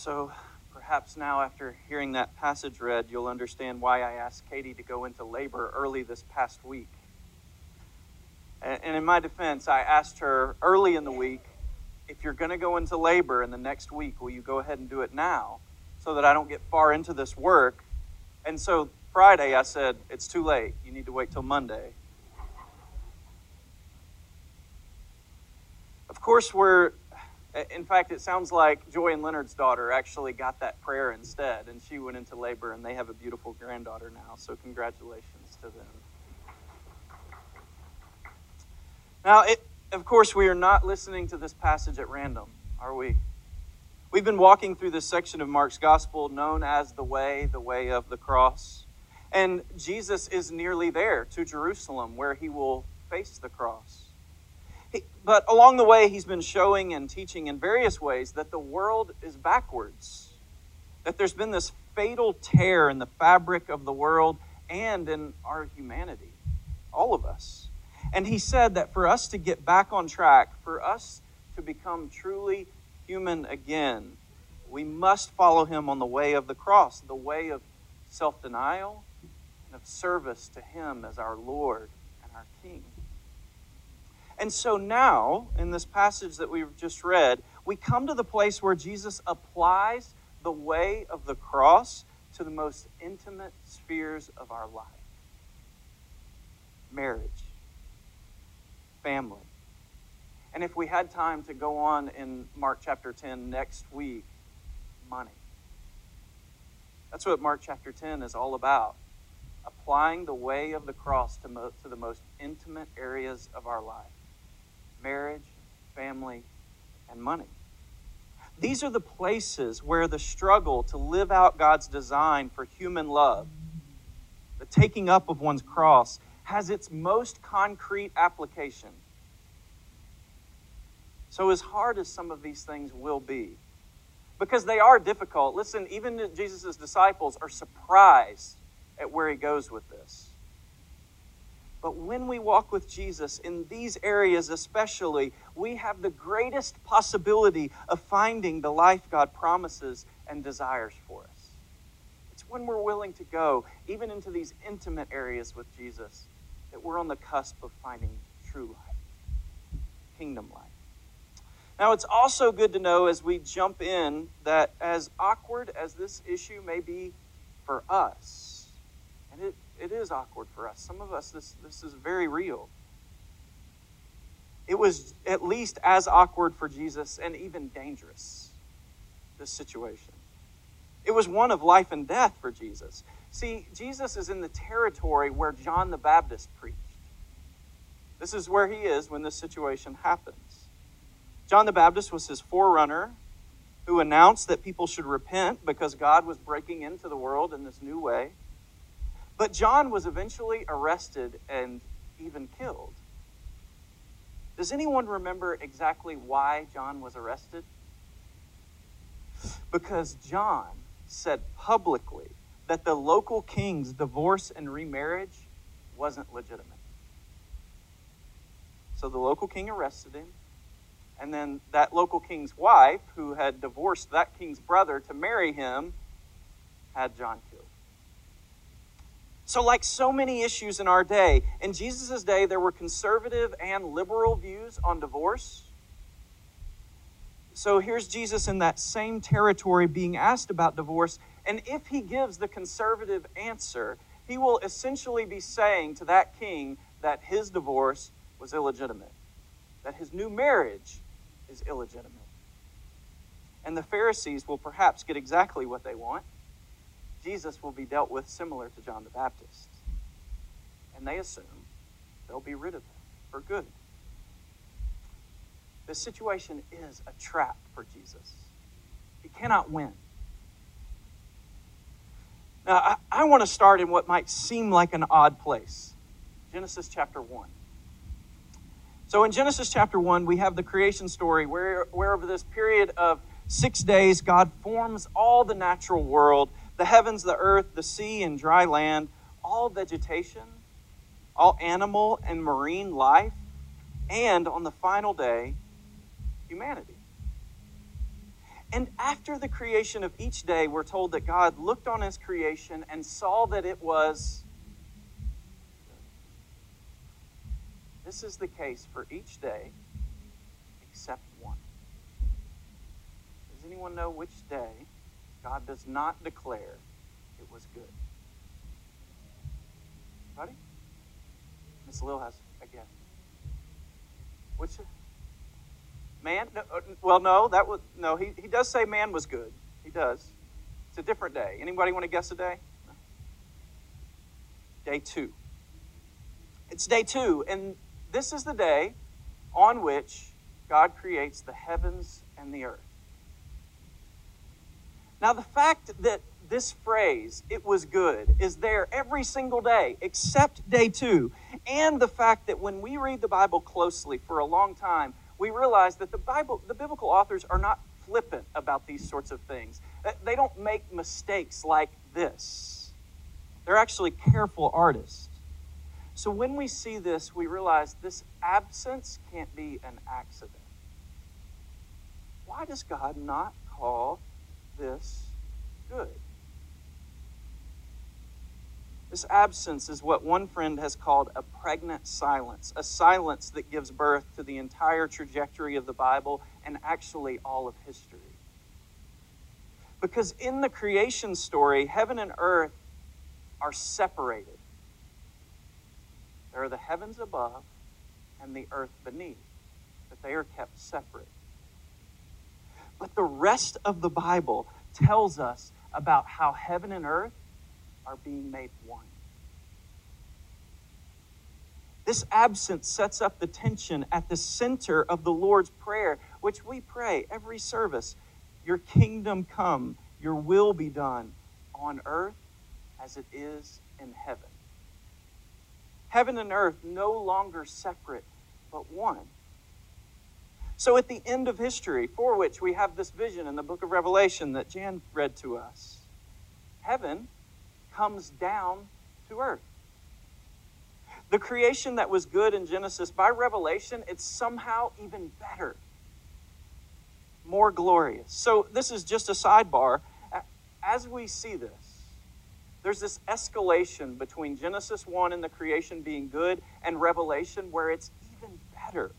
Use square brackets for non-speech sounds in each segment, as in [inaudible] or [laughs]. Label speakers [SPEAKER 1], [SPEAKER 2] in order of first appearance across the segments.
[SPEAKER 1] So perhaps now, after hearing that passage read, you'll understand why I asked Katie to go into labor early this past week. And in my defense, I asked her early in the week if you're going to go into labor in the next week, will you go ahead and do it now so that I don't get far into this work? And so Friday, I said, it's too late. You need to wait till Monday. Of course, we're in fact, it sounds like Joy and Leonard's daughter actually got that prayer instead, and she went into labor, and they have a beautiful granddaughter now. So, congratulations to them. Now, it, of course, we are not listening to this passage at random, are we? We've been walking through this section of Mark's gospel known as the way, the way of the cross. And Jesus is nearly there to Jerusalem where he will face the cross. But along the way, he's been showing and teaching in various ways that the world is backwards, that there's been this fatal tear in the fabric of the world and in our humanity, all of us. And he said that for us to get back on track, for us to become truly human again, we must follow him on the way of the cross, the way of self denial and of service to him as our Lord. And so now, in this passage that we've just read, we come to the place where Jesus applies the way of the cross to the most intimate spheres of our life marriage, family. And if we had time to go on in Mark chapter 10 next week, money. That's what Mark chapter 10 is all about. Applying the way of the cross to, mo- to the most intimate areas of our life marriage, family, and money. These are the places where the struggle to live out God's design for human love, the taking up of one's cross, has its most concrete application. So, as hard as some of these things will be, because they are difficult, listen, even Jesus' disciples are surprised at where he goes with this. But when we walk with Jesus in these areas, especially, we have the greatest possibility of finding the life God promises and desires for us. It's when we're willing to go, even into these intimate areas with Jesus, that we're on the cusp of finding true life, kingdom life. Now, it's also good to know as we jump in that as awkward as this issue may be for us, and it it is awkward for us. Some of us, this, this is very real. It was at least as awkward for Jesus and even dangerous, this situation. It was one of life and death for Jesus. See, Jesus is in the territory where John the Baptist preached. This is where he is when this situation happens. John the Baptist was his forerunner who announced that people should repent because God was breaking into the world in this new way. But John was eventually arrested and even killed. Does anyone remember exactly why John was arrested? Because John said publicly that the local king's divorce and remarriage wasn't legitimate. So the local king arrested him, and then that local king's wife, who had divorced that king's brother to marry him, had John killed. So, like so many issues in our day, in Jesus' day, there were conservative and liberal views on divorce. So, here's Jesus in that same territory being asked about divorce. And if he gives the conservative answer, he will essentially be saying to that king that his divorce was illegitimate, that his new marriage is illegitimate. And the Pharisees will perhaps get exactly what they want Jesus will be dealt with similar to John the Baptist. And they assume they'll be rid of him for good. The situation is a trap for Jesus. He cannot win. Now, I, I want to start in what might seem like an odd place Genesis chapter 1. So, in Genesis chapter 1, we have the creation story where, where over this period of six days, God forms all the natural world the heavens, the earth, the sea, and dry land, all vegetation, all animal and marine life, and on the final day, humanity. And after the creation of each day, we're told that God looked on his creation and saw that it was. This is the case for each day except one. Does anyone know which day God does not declare it was good? Buddy? Miss Lil has a guess. Which man? No, uh, well, no, that was no. He he does say man was good. He does. It's a different day. Anybody want to guess a day? Day two. It's day two, and this is the day on which God creates the heavens and the earth. Now, the fact that this phrase, it was good, is there every single day except day two, and the fact that when we read the Bible closely for a long time, we realize that the Bible, the biblical authors are not flippant about these sorts of things. They don't make mistakes like this. They're actually careful artists. So when we see this, we realize this absence can't be an accident. Why does God not call this good? This absence is what one friend has called a pregnant silence, a silence that gives birth to the entire trajectory of the Bible and actually all of history. Because in the creation story, heaven and earth are separated. There are the heavens above and the earth beneath, but they are kept separate. But the rest of the Bible tells us about how heaven and earth are being made one. This absence sets up the tension at the center of the Lord's Prayer, which we pray every service Your kingdom come, your will be done on earth as it is in heaven. Heaven and earth no longer separate, but one. So, at the end of history, for which we have this vision in the book of Revelation that Jan read to us, heaven comes down to earth. The creation that was good in Genesis, by Revelation, it's somehow even better, more glorious. So, this is just a sidebar. As we see this, there's this escalation between Genesis 1 and the creation being good and Revelation where it's even better.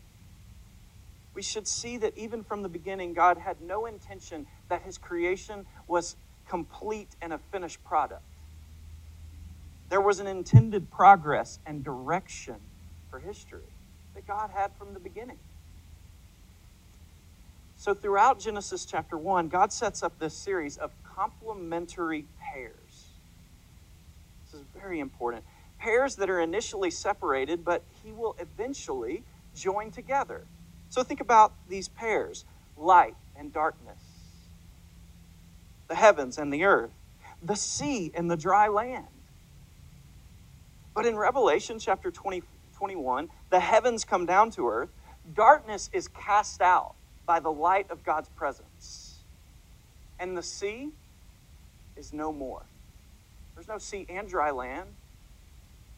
[SPEAKER 1] We should see that even from the beginning, God had no intention that his creation was complete and a finished product. There was an intended progress and direction for history that God had from the beginning. So, throughout Genesis chapter 1, God sets up this series of complementary pairs this is very important. Pairs that are initially separated, but he will eventually join together. So think about these pairs light and darkness, the heavens and the earth, the sea and the dry land. But in Revelation chapter 20, 21, the heavens come down to earth, darkness is cast out by the light of God's presence, and the sea is no more. There's no sea and dry land.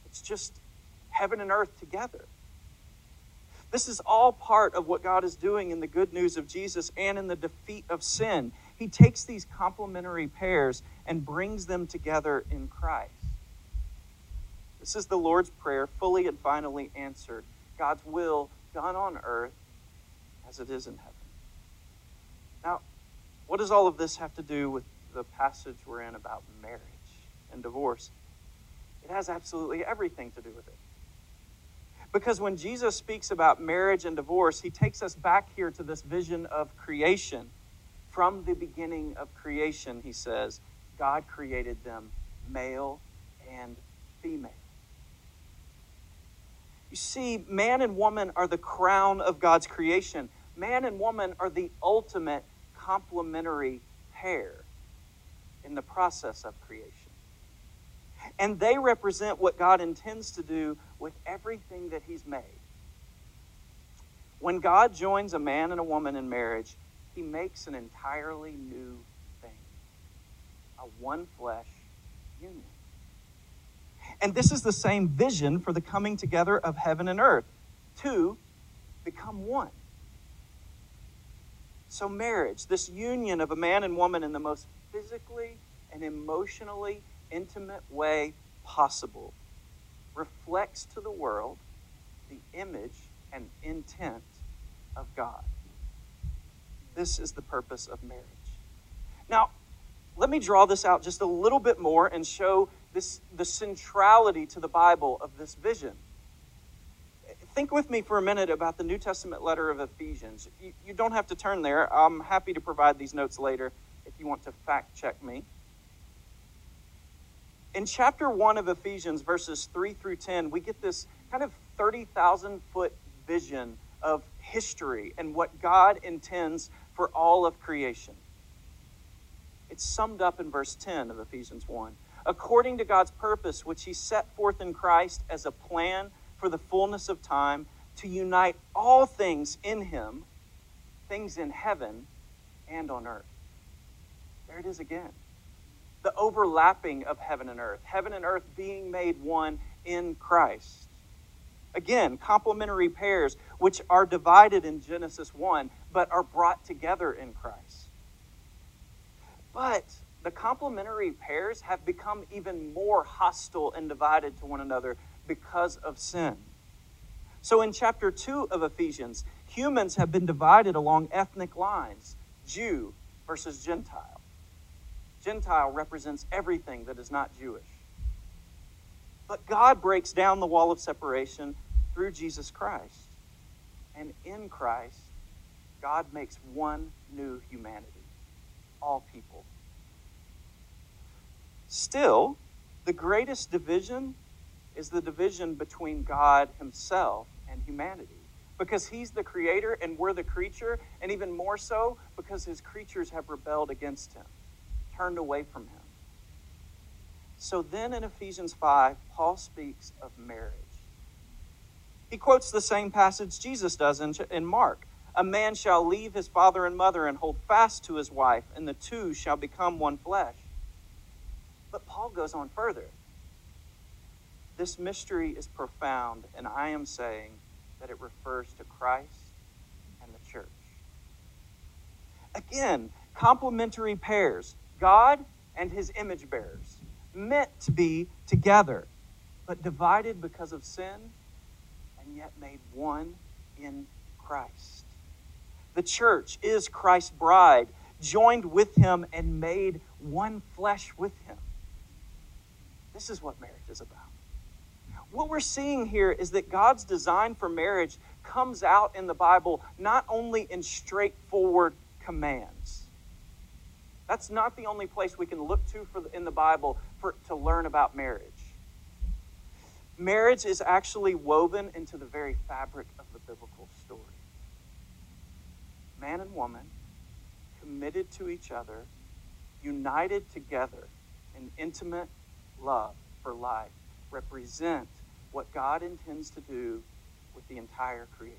[SPEAKER 1] It's just heaven and earth together. This is all part of what God is doing in the good news of Jesus and in the defeat of sin. He takes these complementary pairs and brings them together in Christ. This is the Lord's Prayer, fully and finally answered. God's will done on earth as it is in heaven. Now, what does all of this have to do with the passage we're in about marriage? and divorce. It has absolutely everything to do with it. Because when Jesus speaks about marriage and divorce, he takes us back here to this vision of creation. From the beginning of creation, he says, God created them male and female. You see, man and woman are the crown of God's creation. Man and woman are the ultimate complementary pair in the process of creation. And they represent what God intends to do with everything that He's made. When God joins a man and a woman in marriage, He makes an entirely new thing a one flesh union. And this is the same vision for the coming together of heaven and earth two become one. So, marriage, this union of a man and woman in the most physically and emotionally intimate way possible, reflects to the world the image and intent of God. This is the purpose of marriage. Now, let me draw this out just a little bit more and show this, the centrality to the Bible of this vision. Think with me for a minute about the New Testament letter of Ephesians. You, you don't have to turn there. I'm happy to provide these notes later if you want to fact check me. In chapter 1 of Ephesians, verses 3 through 10, we get this kind of 30,000 foot vision of history and what God intends for all of creation. It's summed up in verse 10 of Ephesians 1. According to God's purpose, which He set forth in Christ as a plan for the fullness of time, to unite all things in Him, things in heaven and on earth. There it is again. The overlapping of heaven and earth, heaven and earth being made one in Christ. Again, complementary pairs which are divided in Genesis 1, but are brought together in Christ. But the complementary pairs have become even more hostile and divided to one another because of sin. So in chapter 2 of Ephesians, humans have been divided along ethnic lines Jew versus Gentile. Gentile represents everything that is not Jewish. But God breaks down the wall of separation through Jesus Christ. And in Christ, God makes one new humanity all people. Still, the greatest division is the division between God Himself and humanity. Because He's the creator and we're the creature, and even more so because His creatures have rebelled against Him, turned away from Him. So then in Ephesians 5, Paul speaks of marriage. He quotes the same passage Jesus does in, in Mark. A man shall leave his father and mother and hold fast to his wife, and the two shall become one flesh. But Paul goes on further. This mystery is profound, and I am saying that it refers to Christ and the church. Again, complementary pairs God and his image bearers, meant to be together, but divided because of sin, and yet made one in Christ. The church is Christ's bride, joined with him and made one flesh with him. This is what marriage is about. What we're seeing here is that God's design for marriage comes out in the Bible not only in straightforward commands. That's not the only place we can look to for in the Bible for, to learn about marriage. Marriage is actually woven into the very fabric of the biblical story man and woman, committed to each other, united together in intimate love for life, represent what God intends to do with the entire creation.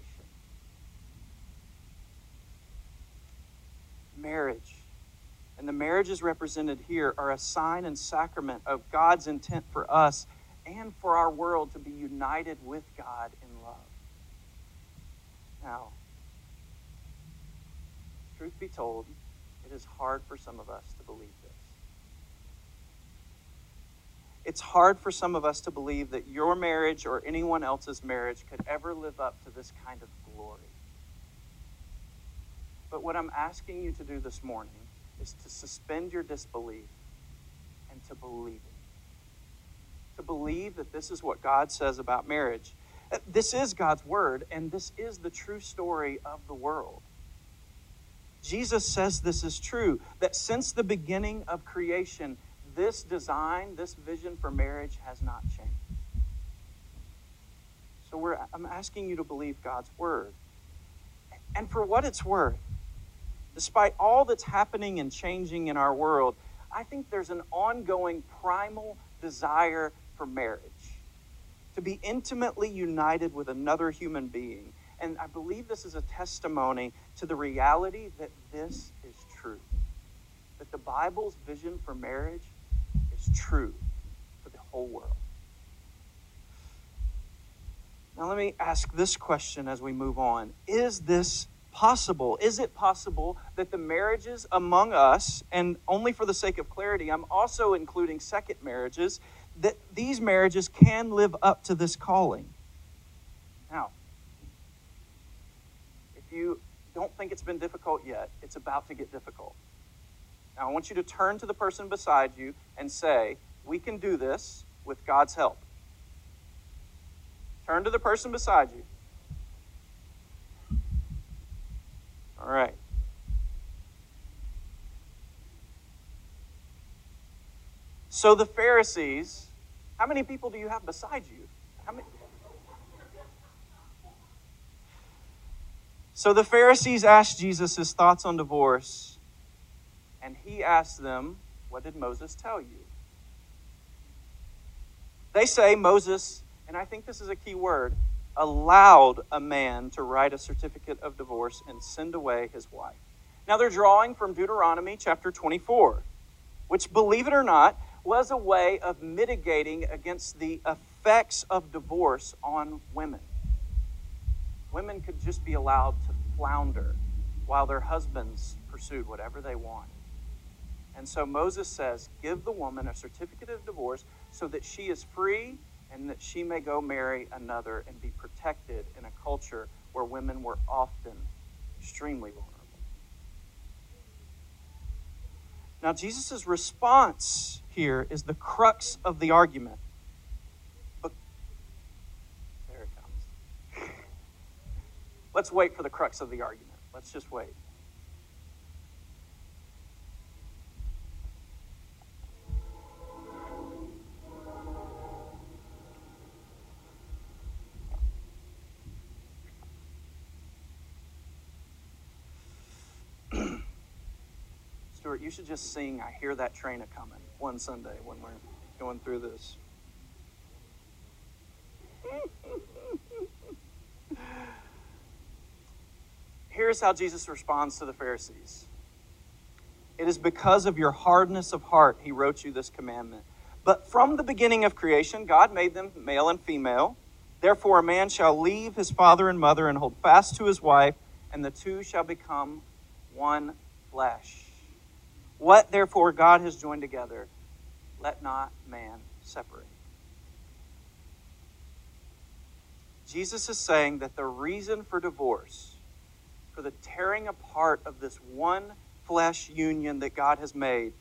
[SPEAKER 1] Marriage and the marriages represented here are a sign and sacrament of God's intent for us and for our world to be united with God in love. Now, truth be told, it is hard for some of us to believe this. It's hard for some of us to believe that your marriage or anyone else's marriage could ever live up to this kind of glory. But what I'm asking you to do this morning is to suspend your disbelief and to believe it. To believe that this is what God says about marriage. Uh, this is God's word, and this is the true story of the world. Jesus says this is true that since the beginning of creation, this design, this vision for marriage has not changed. So I'm asking you to believe God's word. And for what it's worth, despite all that's happening and changing in our world, I think there's an ongoing primal desire for marriage to be intimately united with another human being and I believe this is a testimony to the reality that this is true. That the Bible's vision for marriage is true for the whole world. Now, let me ask this question as we move on Is this possible? Is it possible that the marriages among us, and only for the sake of clarity, I'm also including second marriages, that these marriages can live up to this calling? Now, if you don't think it's been difficult yet, it's about to get difficult. Now, I want you to turn to the person beside you and say, We can do this with God's help. Turn to the person beside you. All right. So the Pharisees, how many people do you have beside you? How many? So the Pharisees asked Jesus his thoughts on divorce, and he asked them, What did Moses tell you? They say Moses, and I think this is a key word, allowed a man to write a certificate of divorce and send away his wife. Now they're drawing from Deuteronomy chapter 24, which, believe it or not, was a way of mitigating against the effects of divorce on women. Women could just be allowed to flounder while their husbands pursued whatever they wanted. And so Moses says, Give the woman a certificate of divorce so that she is free and that she may go marry another and be protected in a culture where women were often extremely vulnerable. Now, Jesus' response here is the crux of the argument. There it comes. [laughs] Let's wait for the crux of the argument. Let's just wait. You should just sing I Hear That Train a Coming one Sunday when we're going through this. [laughs] Here's how Jesus responds to the Pharisees It is because of your hardness of heart he wrote you this commandment. But from the beginning of creation, God made them male and female. Therefore, a man shall leave his father and mother and hold fast to his wife, and the two shall become one flesh. What therefore God has joined together, let not man separate. Jesus is saying that the reason for divorce, for the tearing apart of this one flesh union that God has made,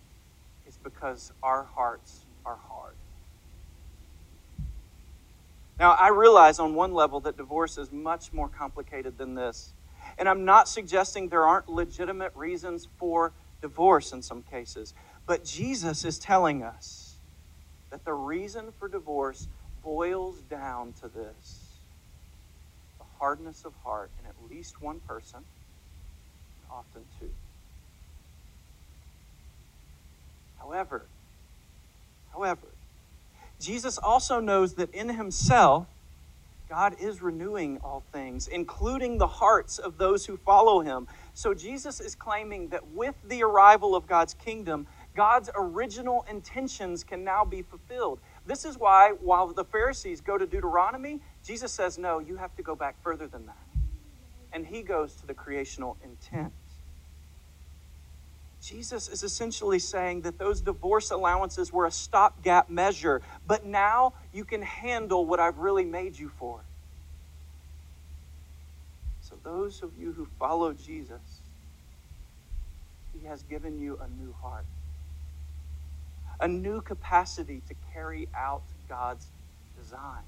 [SPEAKER 1] is because our hearts are hard. Now, I realize on one level that divorce is much more complicated than this. And I'm not suggesting there aren't legitimate reasons for divorce in some cases. But Jesus is telling us that the reason for divorce boils down to this the hardness of heart in at least one person, and often two. However, however, Jesus also knows that in himself, God is renewing all things, including the hearts of those who follow him. So Jesus is claiming that with the arrival of God's kingdom, God's original intentions can now be fulfilled. This is why, while the Pharisees go to Deuteronomy, Jesus says, No, you have to go back further than that. And he goes to the creational intent. Jesus is essentially saying that those divorce allowances were a stopgap measure, but now you can handle what I've really made you for. So, those of you who follow Jesus, He has given you a new heart, a new capacity to carry out God's designs,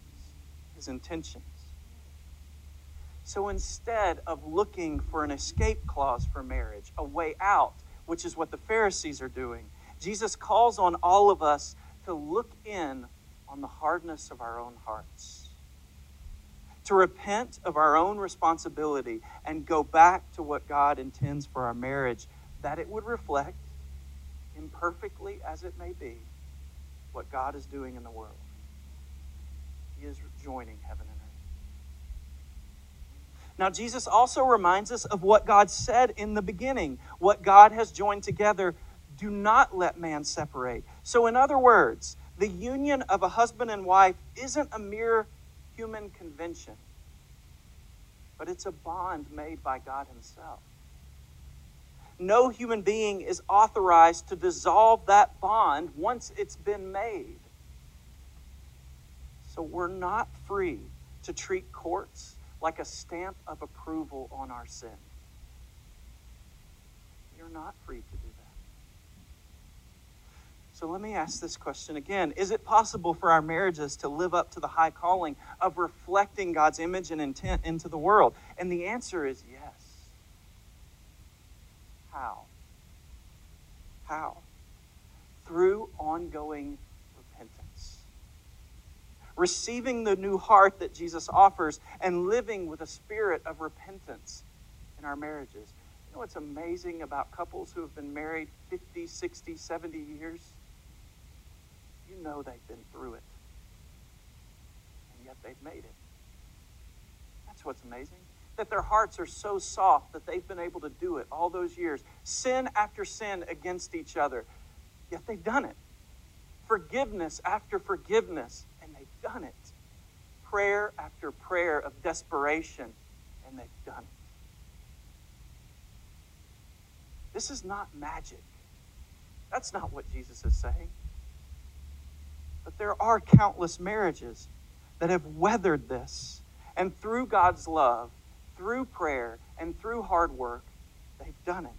[SPEAKER 1] His intentions. So instead of looking for an escape clause for marriage, a way out, which is what the Pharisees are doing. Jesus calls on all of us to look in on the hardness of our own hearts, to repent of our own responsibility and go back to what God intends for our marriage, that it would reflect, imperfectly as it may be, what God is doing in the world. He is joining heaven and earth. Now, Jesus also reminds us of what God said in the beginning what God has joined together, do not let man separate. So, in other words, the union of a husband and wife isn't a mere human convention. but it's a bond made by God Himself. No human being is authorized to dissolve that bond once it's been made. So we're not free to treat courts like a stamp of approval on our sin. You're not free to do that. So let me ask this question again Is it possible for our marriages to live up to the high calling of reflecting God's image and intent into the world? And the answer is yes. How? How? Through ongoing repentance. Receiving the new heart that Jesus offers and living with a spirit of repentance in our marriages. You know what's amazing about couples who have been married 50, 60, 70 years? You know they've been through it. And yet they've made it. That's what's amazing. That their hearts are so soft that they've been able to do it all those years. Sin after sin against each other. Yet they've done it. Forgiveness after forgiveness, and they've done it. Prayer after prayer of desperation, and they've done it. This is not magic. That's not what Jesus is saying. But there are countless marriages that have weathered this. And through God's love, through prayer, and through hard work, they've done it.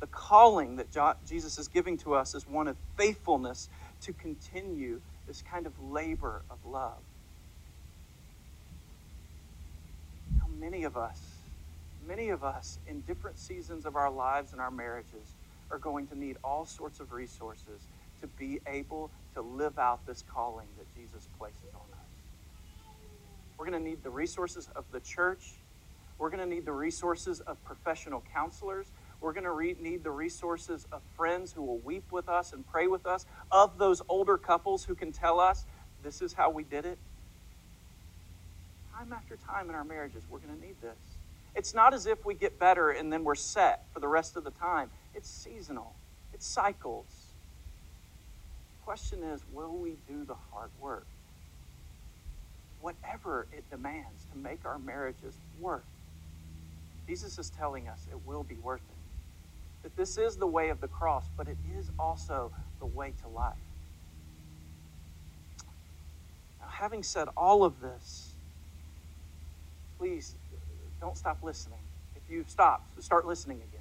[SPEAKER 1] The calling that Jesus is giving to us is one of faithfulness to continue this kind of labor of love. How many of us, many of us in different seasons of our lives and our marriages are going to need all sorts of resources to be able to live out this calling that Jesus places on us. We're going to need the resources of the church. We're going to need the resources of professional counselors. We're going to re- need the resources of friends who will weep with us and pray with us, of those older couples who can tell us, this is how we did it. Time after time in our marriages, we're going to need this. It's not as if we get better and then we're set for the rest of the time. It's seasonal, it's cycles question is will we do the hard work? Whatever it demands to make our marriages work. Jesus is telling us it will be worth it. That this is the way of the cross, but it is also the way to life. Now, having said all of this, please don't stop listening. If you've stopped, start listening again.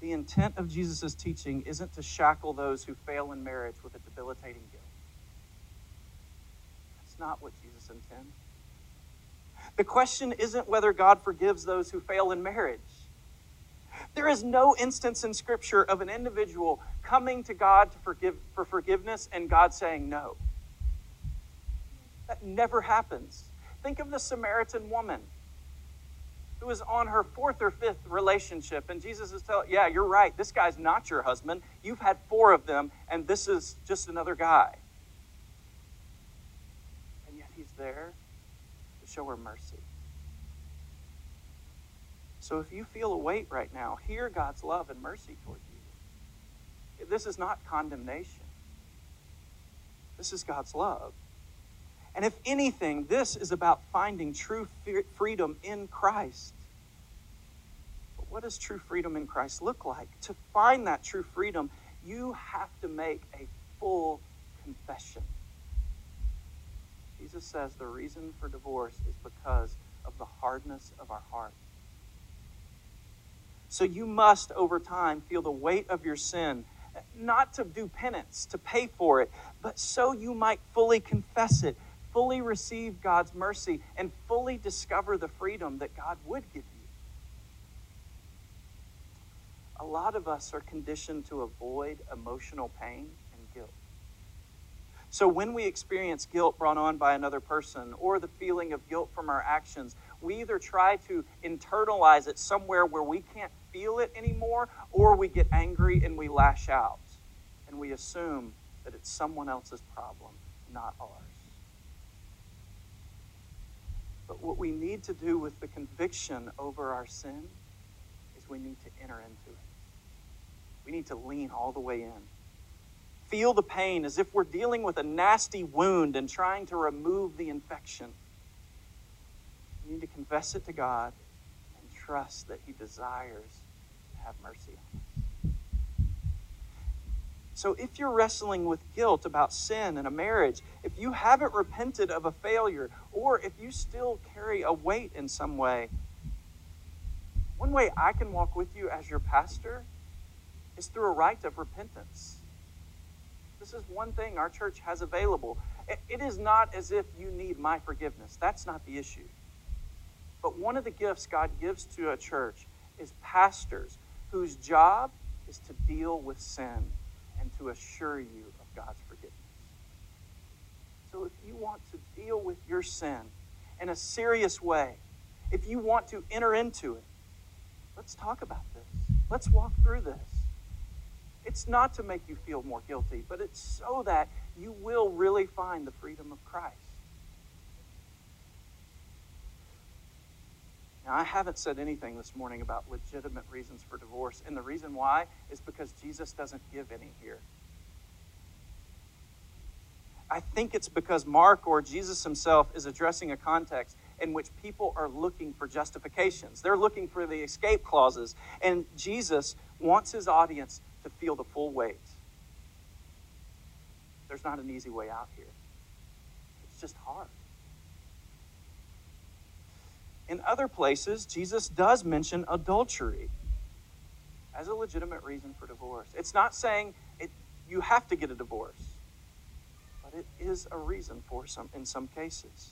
[SPEAKER 1] The intent of Jesus' teaching isn't to shackle those who fail in marriage with a debilitating guilt. That's not what Jesus intends. The question isn't whether God forgives those who fail in marriage. There is no instance in Scripture of an individual coming to God to forgive, for forgiveness and God saying no. That never happens. Think of the Samaritan woman who was on her fourth or fifth relationship. And Jesus is telling, yeah, you're right. This guy's not your husband. You've had four of them, and this is just another guy. And yet he's there to show her mercy. So if you feel a weight right now, hear God's love and mercy toward you. This is not condemnation. This is God's love. And if anything, this is about finding true freedom in Christ. But what does true freedom in Christ look like? To find that true freedom, you have to make a full confession. Jesus says the reason for divorce is because of the hardness of our heart. So you must, over time, feel the weight of your sin, not to do penance, to pay for it, but so you might fully confess it fully receive God's mercy and fully discover the freedom that God would give you. A lot of us are conditioned to avoid emotional pain and guilt. So when we experience guilt brought on by another person or the feeling of guilt from our actions, we either try to internalize it somewhere where we can't feel it anymore, or we get angry and we lash out and we assume that it's someone else's problem, not ours. But what we need to do with the conviction over our sin is we need to enter into it. We need to lean all the way in. Feel the pain as if we're dealing with a nasty wound and trying to remove the infection. We need to confess it to God and trust that He desires to have mercy on us. So if you're wrestling with guilt about sin in a marriage, if you haven't repented of a failure, or if you still carry a weight in some way, one way I can walk with you as your pastor is through a rite of repentance. This is one thing our church has available. It is not as if you need my forgiveness. That's not the issue. But one of the gifts God gives to a church is pastors whose job is to deal with sin to assure you of God's forgiveness. So if you want to deal with your sin in a serious way, if you want to enter into it, let's talk about this. Let's walk through this. It's not to make you feel more guilty, but it's so that you will really find the freedom of Christ. Now, I haven't said anything this morning about legitimate reasons for divorce, and the reason why is because Jesus doesn't give any here. I think it's because Mark or Jesus himself is addressing a context in which people are looking for justifications. They're looking for the escape clauses, and Jesus wants his audience to feel the full weight. There's not an easy way out here, it's just hard. In other places, Jesus does mention adultery as a legitimate reason for divorce. It's not saying it, you have to get a divorce, but it is a reason for some in some cases,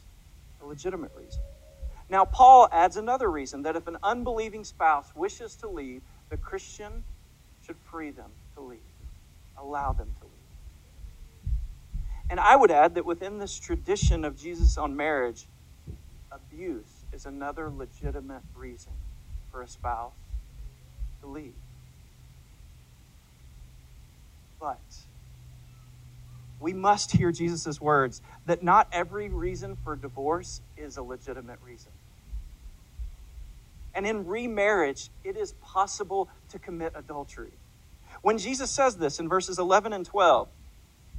[SPEAKER 1] a legitimate reason. Now, Paul adds another reason that if an unbelieving spouse wishes to leave, the Christian should free them to leave, allow them to leave. And I would add that within this tradition of Jesus on marriage, abuse is another legitimate reason for a spouse to leave. But we must hear Jesus' words that not every reason for divorce is a legitimate reason. And in remarriage, it is possible to commit adultery. When Jesus says this in verses 11 and 12,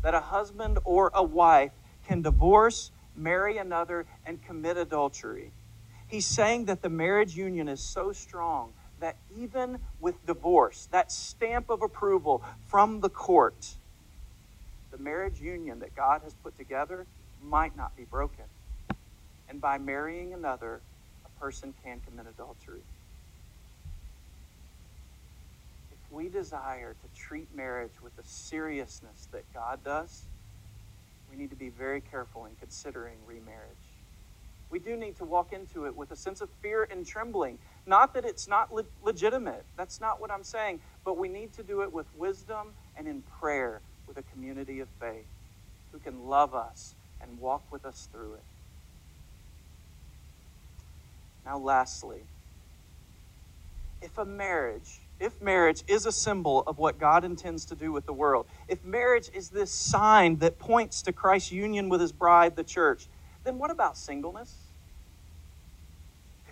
[SPEAKER 1] that a husband or a wife can divorce, marry another, and commit adultery, He's saying that the marriage union is so strong that even with divorce, that stamp of approval from the court, the marriage union that God has put together might not be broken. And by marrying another, a person can commit adultery. If we desire to treat marriage with the seriousness that God does, we need to be very careful in considering remarriage we do need to walk into it with a sense of fear and trembling. Not that it's not le- legitimate, that's not what I'm saying, but we need to do it with wisdom and in prayer with a community of faith who can love us and walk with us through it. Now, lastly, if a marriage, if marriage is a symbol of what God intends to do with the world, if marriage is this sign that points to Christ's union with his bride, the church, then what about singleness?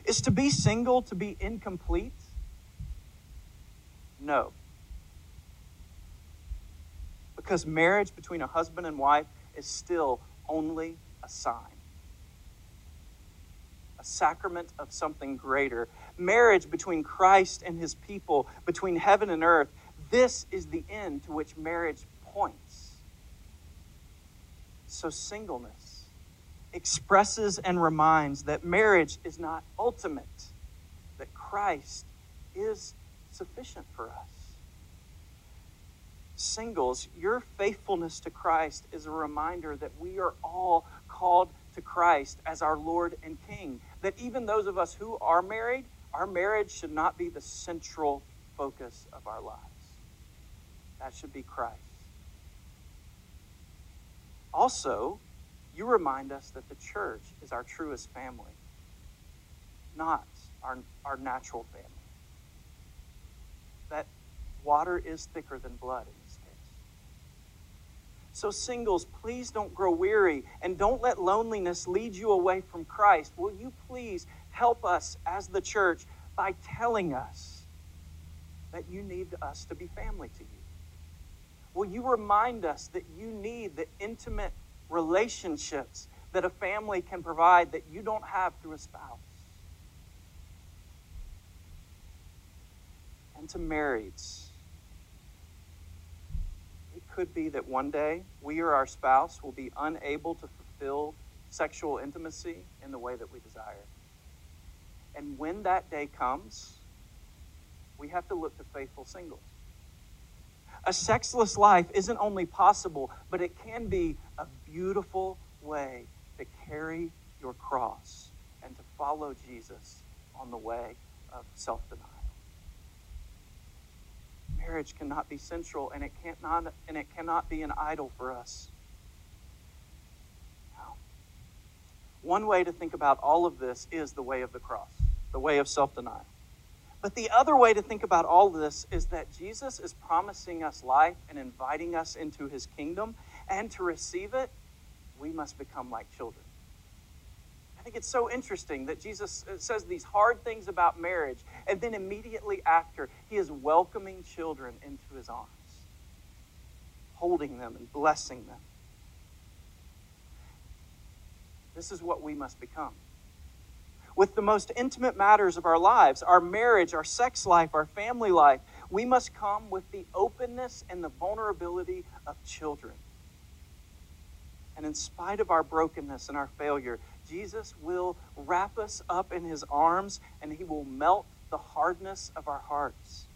[SPEAKER 1] Is to be single to be incomplete? No. Because marriage between a husband and wife is still only a sign, a sacrament of something greater. Marriage between Christ and his people, between heaven and earth, this is the end to which marriage points. So, singleness expresses and reminds that marriage is not ultimate, that Christ is sufficient for us. Singles, your faithfulness to Christ is a reminder that we are all called to Christ as our Lord and King. That even those of us who are married, our marriage should not be the central focus of our lives. That should be Christ. Also, you remind us that the church is our truest family, not our, our natural family. That water is thicker than blood in this case. So, singles, please don't grow weary and don't let loneliness lead you away from Christ. Will you please help us as the church by telling us that you need us to be family to you? Will you remind us that you need the intimate relationships that a family can provide that you don't have through a spouse. And to marrieds, it could be that one day we or our spouse will be unable to fulfill sexual intimacy in the way that we desire. And when that day comes, we have to look to faithful singles. A sexless life isn't only possible, but it can be a beautiful way to carry your cross and to follow Jesus on the way of self denial. Marriage cannot be central and it cannot, and it cannot be an idol for us. One way to think about all of this is the way of the cross, the way of self denial. But the other way to think about all of this is that Jesus is promising us life and inviting us into his kingdom. And to receive it, we must become like children. I think it's so interesting that Jesus uh, says these hard things about marriage, and then immediately after, he is welcoming children into his arms, holding them and blessing them. This is what we must become. With the most intimate matters of our lives, our marriage, our sex life, our family life, we must come with the openness and the vulnerability of children. And in spite of our brokenness and our failure, Jesus will wrap us up in his arms and he will melt the hardness of our hearts.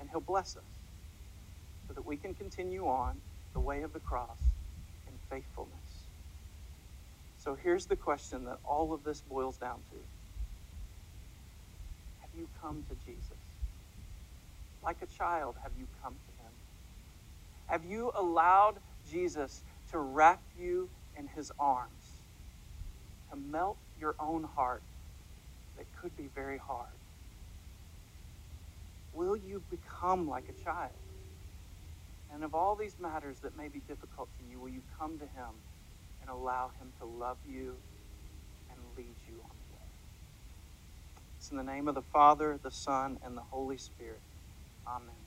[SPEAKER 1] And he'll bless us so that we can continue on the way of the cross in faithfulness. So here's the question that all of this boils down to Have you come to Jesus? Like a child, have you come to him? Have you allowed Jesus to wrap you in his arms, to melt your own heart that could be very hard? Will you become like a child? And of all these matters that may be difficult to you, will you come to him and allow Him to love you and lead you on the way. It's in the name of the Father, the Son, and the Holy Spirit. Amen.